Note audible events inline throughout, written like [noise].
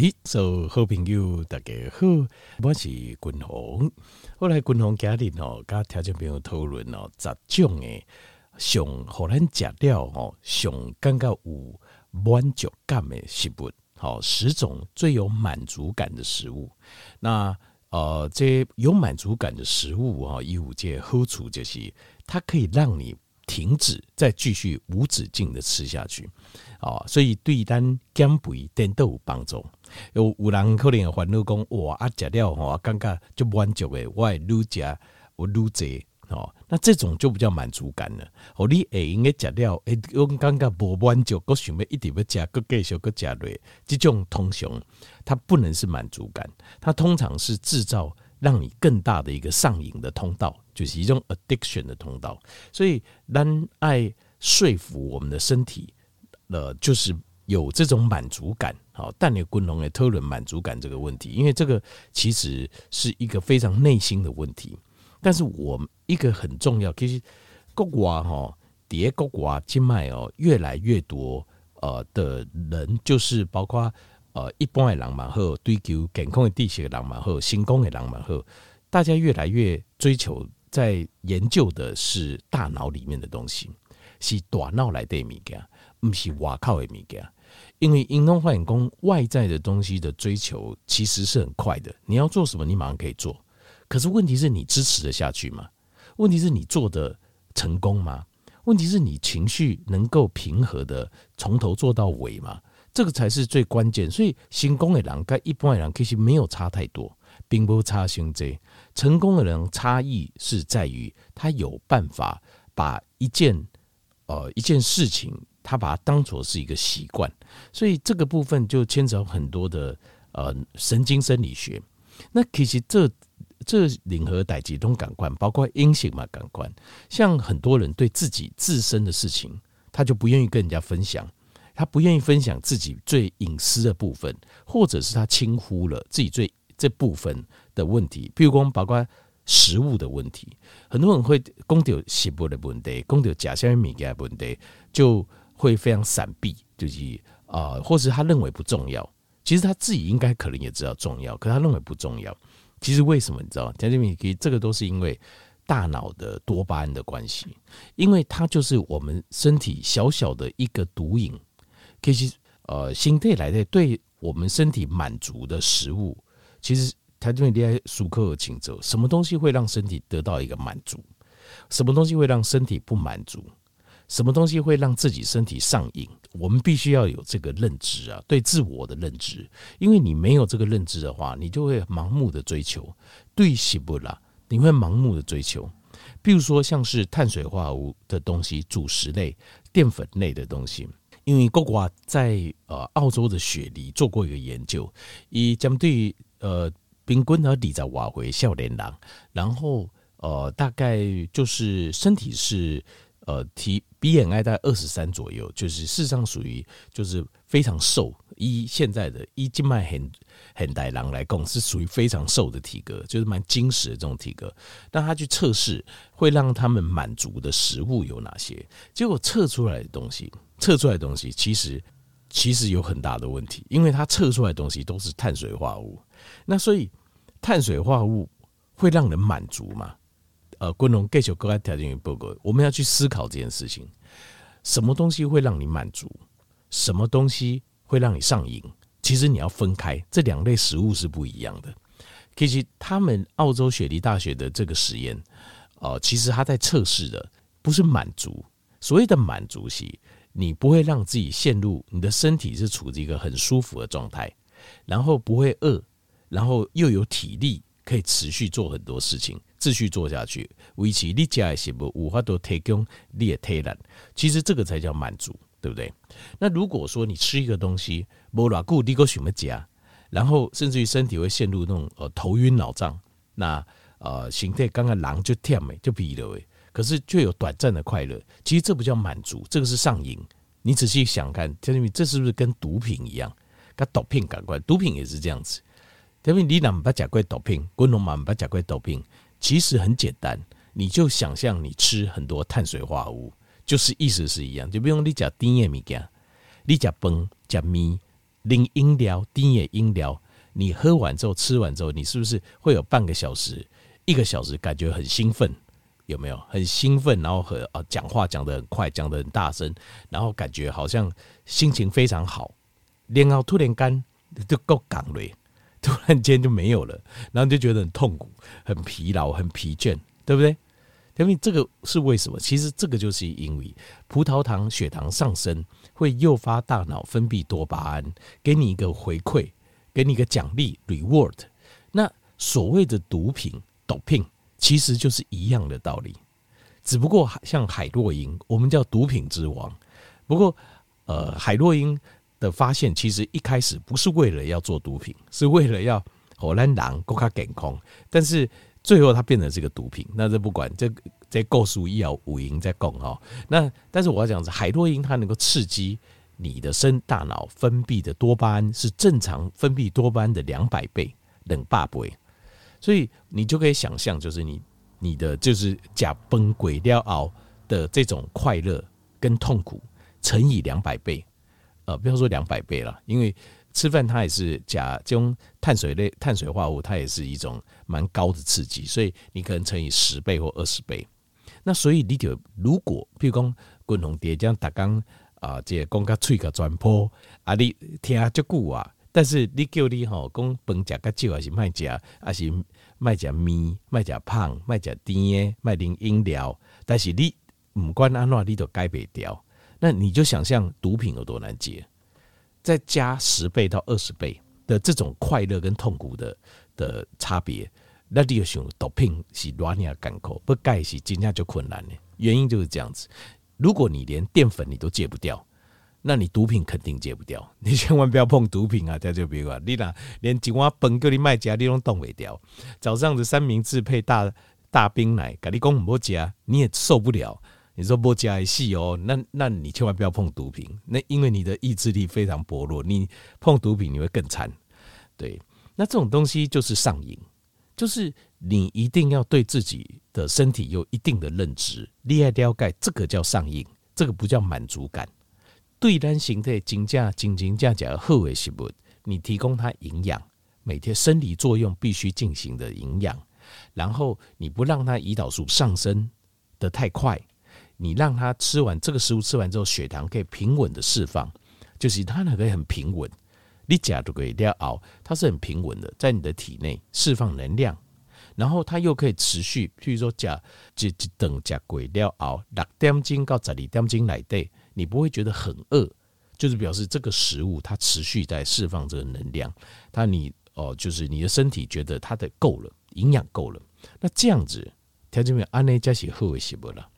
哎，所好朋友大家好，我是君鸿。后来君鸿家里哦，跟听众朋友讨论哦，十种诶，上互咱食了哦，上感觉有满足感的食物，好，十种最有满足感的食物。那呃，这有满足感的食物啊，有这好处就是它可以让你。停止，再继续无止境的吃下去，哦，所以对咱减肥点都有帮助。有有人可能烦恼讲，哇，啊食了吼，感觉就满足诶，我会愈食我愈济哦，那这种就比较满足感了。哦，你会应该食了，诶，我感觉无满足，我想要一直要食，搁继续搁食落，这种通常它不能是满足感，它通常是制造。让你更大的一个上瘾的通道，就是一种 addiction 的通道。所以，当爱说服我们的身体，呃，就是有这种满足感。好，但你滚龙也讨论满足感这个问题，因为这个其实是一个非常内心的问题。但是，我一个很重要，其实国外哈，底下国外经脉哦，越来越多呃的人，就是包括。呃，一般的人嘛和，追求健康的地球的人嘛好，成功的人嘛好，大家越来越追求在研究的是大脑里面的东西，是大脑来的物件，不是外靠的物件。因为运动发展工外在的东西的追求其实是很快的，你要做什么，你马上可以做。可是问题是你支持得下去吗？问题是你做的成功吗？问题是你情绪能够平和的从头做到尾吗？这个才是最关键，所以成功的人跟一般的人其实没有差太多，并不差相这。成功的人差异是在于他有办法把一件呃一件事情，他把它当作是一个习惯，所以这个部分就牵扯很多的呃神经生理学。那其实这这领和代际都感官，包括阴性嘛感官，像很多人对自己自身的事情，他就不愿意跟人家分享。他不愿意分享自己最隐私的部分，或者是他轻忽了自己最这部分的问题，譬如说包括食物的问题，很多人会讲到食物的问题，讲到假消米给的问题，就会非常闪避，就是啊、或是他认为不重要。其实他自己应该可能也知道重要，可他认为不重要。其实为什么你知道？假消米给这个都是因为大脑的多巴胺的关系，因为它就是我们身体小小的一个毒瘾。其实，呃，心态来的对我们身体满足的食物，其实他这边厉害，熟客和清走，什么东西会让身体得到一个满足？什么东西会让身体不满足？什么东西会让自己身体上瘾？我们必须要有这个认知啊，对自我的认知。因为你没有这个认知的话，你就会盲目的追求，对西不啦，你会盲目的追求。比如说，像是碳水化合物的东西、主食类、淀粉类的东西。因为国外在呃澳洲的雪梨做过一个研究，以针对呃冰棍和二十瓦回少年人，然后呃大概就是身体是呃体 BMI 在二十三左右，就是事实上属于就是非常瘦，以现在的以静脉很很大人来讲是属于非常瘦的体格，就是蛮精实的这种体格。但他去测试会让他们满足的食物有哪些，结果测出来的东西。测出来的东西其实其实有很大的问题，因为它测出来的东西都是碳水化合物。那所以碳水化合物会让人满足吗？呃，观众继续各位条件与报告，我们要去思考这件事情：什么东西会让你满足？什么东西会让你上瘾？其实你要分开，这两类食物是不一样的。其实他们澳洲雪梨大学的这个实验，呃，其实他在测试的不是满足，所谓的满足是。你不会让自己陷入你的身体是处于一个很舒服的状态，然后不会饿，然后又有体力可以持续做很多事情，继续做下去，维持你家的食物无法都提供你的体力，其实这个才叫满足，对不对？那如果说你吃一个东西，无偌久你个什么加，然后甚至于身体会陷入那种呃头晕脑胀，那呃形态刚刚狼就跳美就疲了可是却有短暂的快乐，其实这不叫满足，这个是上瘾。你仔细想看，这是不是跟毒品一样？跟毒品感官，毒品也是这样子。因为你哪不假怪毒品，滚龙嘛不假怪毒品，其实很简单，你就想象你吃很多碳水化合物，就是意思是一样，就不用你讲甜的物件，你讲饭、讲面、零饮料、低也饮料，你喝完之后、吃完之后，你是不是会有半个小时、一个小时感觉很兴奋？有没有很兴奋？然后和啊讲话讲得很快，讲得很大声，然后感觉好像心情非常好。然后突然间就够港了，突然间就没有了，然后就觉得很痛苦、很疲劳、很疲倦，对不对？因为这个是为什么？其实这个就是因为葡萄糖血糖上升会诱发大脑分泌多巴胺，给你一个回馈，给你一个奖励 （reward）。那所谓的毒品 （doping） 其实就是一样的道理，只不过像海洛因，我们叫毒品之王。不过，呃，海洛因的发现其实一开始不是为了要做毒品，是为了要荷兰狼够卡健康，但是。最后，它变成这个毒品。那这不管这这构数医药五营在供哈。那但是我要讲是海洛因，它能够刺激你的身大脑分泌的多巴胺是正常分泌多巴胺的两百倍，冷霸倍。所以你就可以想象，就是你你的就是假崩鬼料熬的这种快乐跟痛苦乘以两百倍，呃，不要说两百倍了，因为。吃饭它也是加这种碳水类碳水化合物，它也是一种蛮高的刺激，所以你可能乘以十倍或二十倍。那所以你就如果譬如讲滚红蝶这样打刚啊，这讲个脆个转坡啊，你听就久啊，但是你叫你吼讲饭食较少还是卖食，还是卖食面卖食胖卖食甜的卖啉饮料，但是你唔管安怎，你都改不掉。那你就想象毒品有多难戒。再加十倍到二十倍的这种快乐跟痛苦的的差别，那你就想毒品是软硬干口，不钙是真正就困难呢。原因就是这样子。如果你连淀粉你都戒不掉，那你毒品肯定戒不掉。你千万不要碰毒品啊！大家就别管你啦，连一碗饭叫你卖家，你都冻未掉。早上的三明治配大大冰奶，跟你讲唔好加，你也受不了。你说不加戏哦，那那你千万不要碰毒品，那因为你的意志力非常薄弱，你碰毒品你会更惨。对，那这种东西就是上瘾，就是你一定要对自己的身体有一定的认知，厉害了解这个叫上瘾，这个不叫满足感。对单形态金价金金价价后尾食物，你提供它营养，每天生理作用必须进行的营养，然后你不让它胰岛素上升得太快。你让他吃完这个食物，吃完之后血糖可以平稳的释放，就是它呢可以很平稳。你假如可以要熬，它是很平稳的，在你的体内释放能量，然后它又可以持续，譬如说假这这等假鬼料熬六点钟到十二点钟来对，你不会觉得很饿，就是表示这个食物它持续在释放这个能量，它你哦就是你的身体觉得它的够了，营养够了，那这样子条件没有安内加起后尾是不了。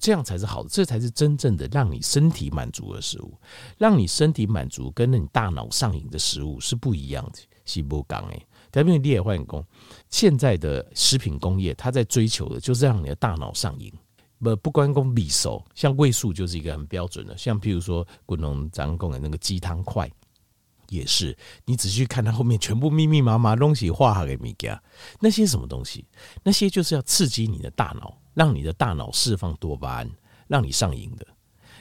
这样才是好的，这才是真正的让你身体满足的食物。让你身体满足跟你大脑上瘾的食物是不一样的。是不讲诶，特别你也换工，现在的食品工业，它在追求的就是让你的大脑上瘾。不不关公匕首，像味素就是一个很标准的。像譬如说，滚龙张贡的那个鸡汤块，也是。你仔细看它后面，全部密密麻麻东西画给你家那些什么东西？那些就是要刺激你的大脑。让你的大脑释放多巴胺，让你上瘾的。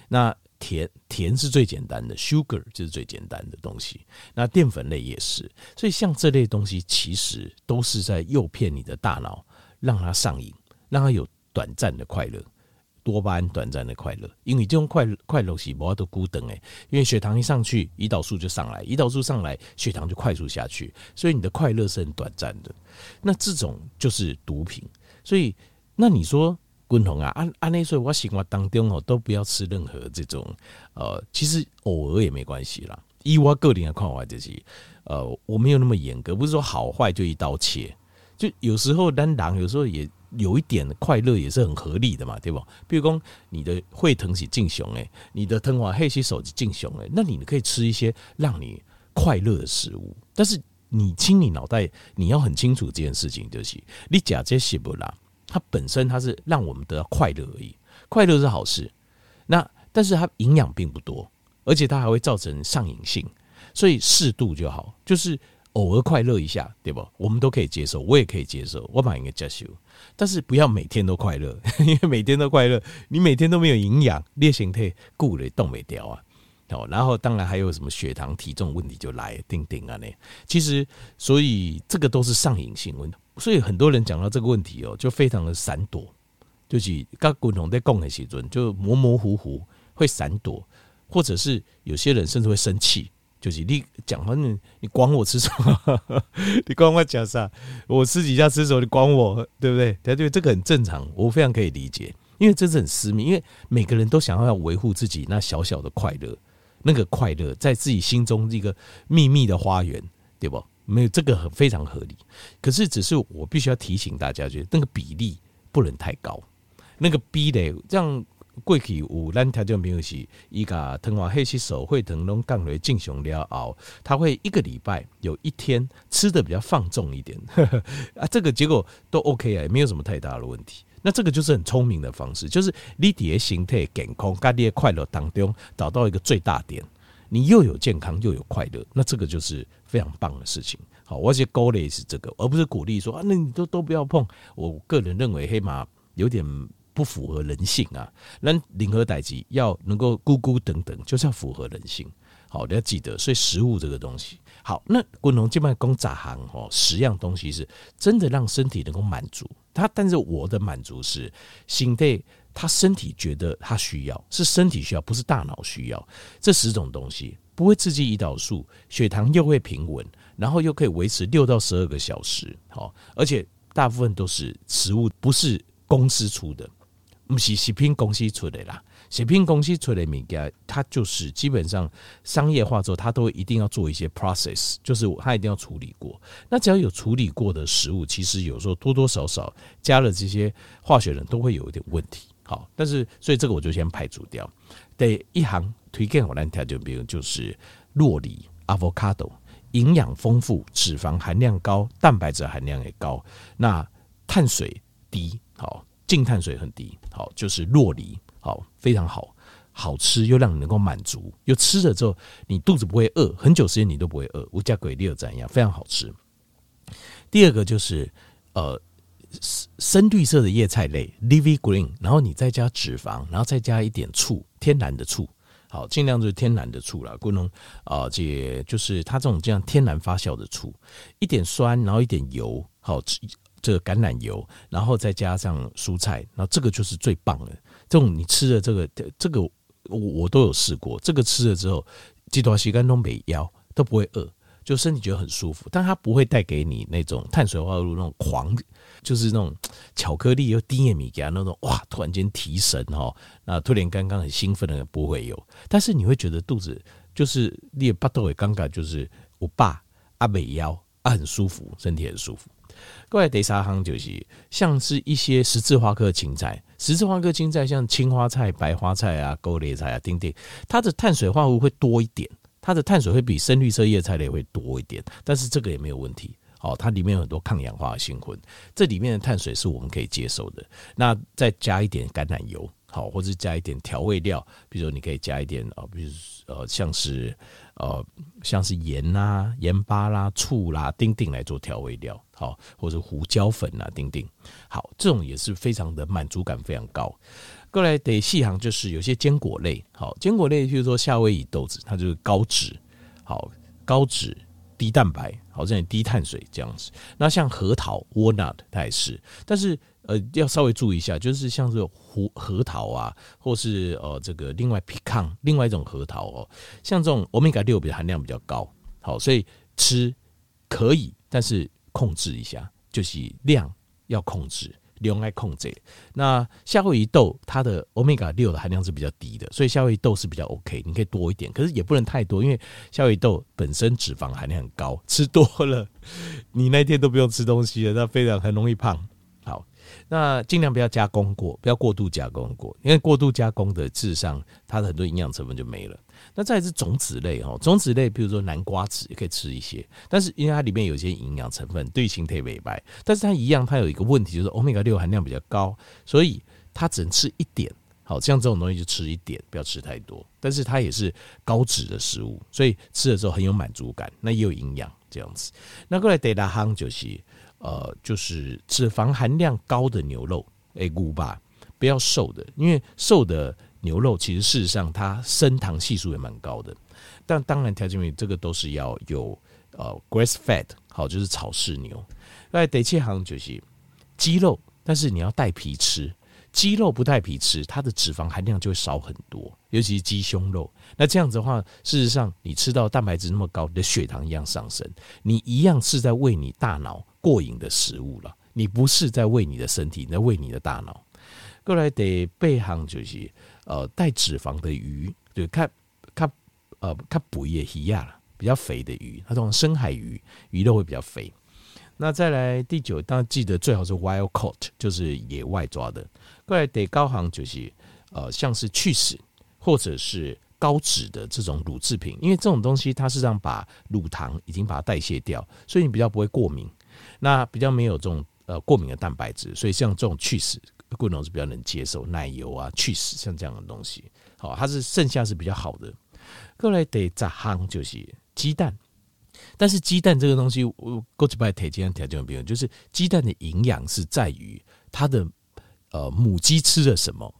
那甜甜是最简单的，sugar 就是最简单的东西。那淀粉类也是，所以像这类东西，其实都是在诱骗你的大脑，让它上瘾，让它有短暂的快乐，多巴胺短暂的快乐。因为这种快快乐是无都孤等诶，因为血糖一上去，胰岛素就上来，胰岛素上来，血糖就快速下去，所以你的快乐是很短暂的。那这种就是毒品，所以。那你说，滚红啊，按按那说，我生活当中哦，都不要吃任何这种，呃，其实偶尔也没关系啦。以我个人的看法就是，呃，我没有那么严格，不是说好坏就一刀切。就有时候单狼，有时候也有一点快乐，也是很合理的嘛，对不？比如说你的会疼起进熊诶，你的疼华黑起手机进熊诶，那你可以吃一些让你快乐的食物。但是你清理脑袋，你要很清楚这件事情，就是你假这些不啦。它本身它是让我们得到快乐而已，快乐是好事。那但是它营养并不多，而且它还会造成上瘾性，所以适度就好，就是偶尔快乐一下，对不？我们都可以接受，我也可以接受，我蛮应该接受。但是不要每天都快乐，[laughs] 因为每天都快乐，你每天都没有营养，烈性态顾了冻没掉啊。好，然后当然还有什么血糖、体重问题就来定定啊，那其实所以这个都是上瘾性问题，所以很多人讲到这个问题哦，就非常的闪躲，就是刚共同在共的时阵就模模糊糊会闪躲，或者是有些人甚至会生气，就是你讲反正你管我吃什么，[laughs] 你管我讲啥，我私底下吃什么你管我，对不对？对对，这个很正常，我非常可以理解，因为这是很私密，因为每个人都想要要维护自己那小小的快乐。那个快乐在自己心中一个秘密的花园，对不？没有这个很非常合理。可是，只是我必须要提醒大家，就是那个比例不能太高。那个比例这样过去有咱条件没有是一个疼完黑气手会疼拢降为进熊了熬，他会一个礼拜有一天吃的比较放纵一点 [laughs] 啊，这个结果都 OK 啊，也没有什么太大的问题。那这个就是很聪明的方式，就是你的形态健康，跟你的快乐当中找到一个最大点，你又有健康又有快乐，那这个就是非常棒的事情。好，我且鼓励是这个，而不是鼓励说啊，那你都都不要碰。我个人认为黑马有点不符合人性啊。那任何代志要能够咕咕等等，就是要符合人性。好，你要记得，所以食物这个东西，好，那滚龙这边讲杂行哦，十样东西是真的让身体能够满足它，但是我的满足是心态他身体觉得他需要，是身体需要，不是大脑需要。这十种东西不会刺激胰岛素，血糖又会平稳，然后又可以维持六到十二个小时。好，而且大部分都是食物，不是公司出的，不是食品公司出的啦。食品公司出的物件，它就是基本上商业化之后，它都一定要做一些 process，就是它一定要处理过。那只要有处理过的食物，其实有时候多多少少加了这些化学人都会有一点问题。好，但是所以这个我就先排除掉。第一行推荐我来调就比如就是洛梨 avocado，营养丰富，脂肪含量高，蛋白质含量也高，那碳水低，好，净碳水很低，好，就是洛梨。好，非常好，好吃又让你能够满足，又吃了之后你肚子不会饿，很久时间你都不会饿，无加鬼第二怎样，非常好吃。第二个就是呃深绿色的叶菜类，leafy green，然后你再加脂肪，然后再加一点醋，天然的醋，好，尽量就是天然的醋啦，不能啊，这就是它这种这样天然发酵的醋，一点酸，然后一点油，好这个橄榄油，然后再加上蔬菜，然后这个就是最棒的。这种你吃的这个这个我我都有试过，这个吃了之后，几段时间都没腰，都不会饿，就身体觉得很舒服。但它不会带给你那种碳水化合物那种狂，就是那种巧克力又低米给那种哇，突然间提神哈，那突然刚刚很兴奋的不会有，但是你会觉得肚子就是你也巴肚也尴尬，就是我爸阿美腰啊很舒服，身体很舒服。各位第三行就是像是一些十字花科青菜，十字花科青菜像青花菜、白花菜啊、高丽菜啊、丁丁，它的碳水化合物会多一点，它的碳水会比深绿色叶菜类会多一点，但是这个也没有问题。好，它里面有很多抗氧化的成分，这里面的碳水是我们可以接受的。那再加一点橄榄油，好，或者加一点调味料，比如说你可以加一点啊，比如呃像是。呃，像是盐啦、盐巴啦、醋啦、丁丁来做调味料，好，或者胡椒粉啦、丁丁，好，这种也是非常的满足感非常高。过来得细行就是有些坚果类，好，坚果类，譬如说夏威夷豆子，它就是高脂，好，高脂低蛋白，好，像低碳水这样子。那像核桃 （walnut） 它也是，但是。呃，要稍微注意一下，就是像这个胡核桃啊，或是呃这个另外 pecan 另外一种核桃哦，像这种欧米伽六比含量比较高，好，所以吃可以，但是控制一下，就是量要控制，用来控制。那夏威夷豆它的欧米伽六的含量是比较低的，所以夏威夷豆是比较 OK，你可以多一点，可是也不能太多，因为夏威夷豆本身脂肪含量很高，吃多了你那天都不用吃东西了，那非常很容易胖。好那尽量不要加工过，不要过度加工过，因为过度加工的，智商它的很多营养成分就没了。那再是种子类哈，种子类比如说南瓜子也可以吃一些，但是因为它里面有一些营养成分对形体美白，但是它一样，它有一个问题就是欧米伽六含量比较高，所以它只能吃一点。好，像这种东西就吃一点，不要吃太多。但是它也是高脂的食物，所以吃了之后很有满足感，那也有营养这样子。那过来第二行就是。呃，就是脂肪含量高的牛肉，哎，骨吧，不要瘦的，因为瘦的牛肉，其实事实上它升糖系数也蛮高的。但当然，条件这个都是要有呃 grass fed，好，就是草饲牛。那第七行就是鸡肉，但是你要带皮吃。鸡肉不带皮吃，它的脂肪含量就会少很多，尤其是鸡胸肉。那这样子的话，事实上你吃到蛋白质那么高，你的血糖一样上升，你一样是在喂你大脑过瘾的食物了。你不是在喂你的身体，你在喂你的大脑。过来得背行就是呃带脂肪的鱼，就看看呃看补液鱼啊，比较肥的鱼，它这种深海鱼鱼肉会比较肥。那再来第九，当然记得最好是 wild caught，就是野外抓的。过来得高行就是呃像是去死或者是高脂的这种乳制品，因为这种东西它是让把乳糖已经把它代谢掉，所以你比较不会过敏。那比较没有这种呃过敏的蛋白质，所以像这种去死，棍农是比较能接受奶油啊去死像这样的东西，好，它是剩下是比较好的。过来得十行就是鸡蛋。但是鸡蛋这个东西，我过去拜铁鸡条件比较，就是鸡蛋的营养是在于它的呃母鸡吃了什么，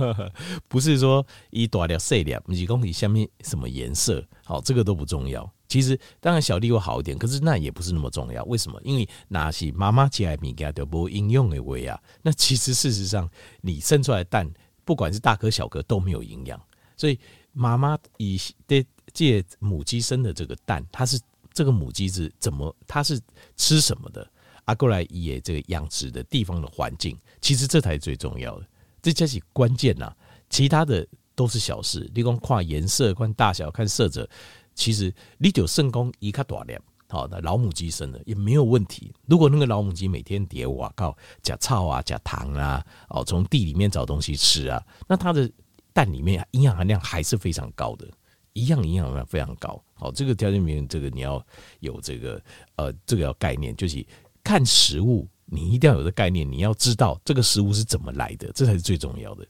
[laughs] 不是说一大条细粒，母鸡公里下面什么颜色，好，这个都不重要。其实当然小弟会好一点，可是那也不是那么重要。为什么？因为那是妈妈家的米给它的不应用的味啊。那其实事实上，你生出来的蛋，不管是大颗小颗都没有营养。所以妈妈以的借母鸡生的这个蛋，它是。这个母鸡是怎么？它是吃什么的？啊，过来也这个养殖的地方的环境，其实这才是最重要的，这才是关键呐。其他的都是小事，你光看颜色、看大小、看色泽，其实你就胜功一卡大量。好的老母鸡生的也没有问题。如果那个老母鸡每天叠瓦靠加草啊、加糖啊，哦，从地里面找东西吃啊，那它的蛋里面营养含量还是非常高的。一样营养含量非常高，好，这个条件里面，这个你要有这个呃，这个要概念，就是看食物，你一定要有这个概念，你要知道这个食物是怎么来的，这才是最重要的。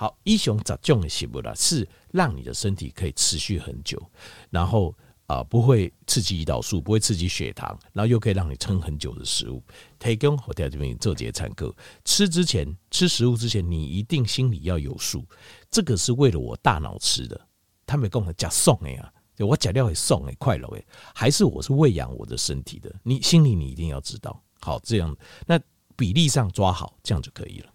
好，英，雄杂种的食物啦，是让你的身体可以持续很久，然后啊、呃，不会刺激胰岛素，不会刺激血糖，然后又可以让你撑很久的食物。提供我在这边做这些参考，吃之前吃食物之前，你一定心里要有数，这个是为了我大脑吃的。他们跟我讲送哎呀，我假料会送哎，快乐哎，还是我是喂养我的身体的？你心里你一定要知道，好，这样那比例上抓好，这样就可以了。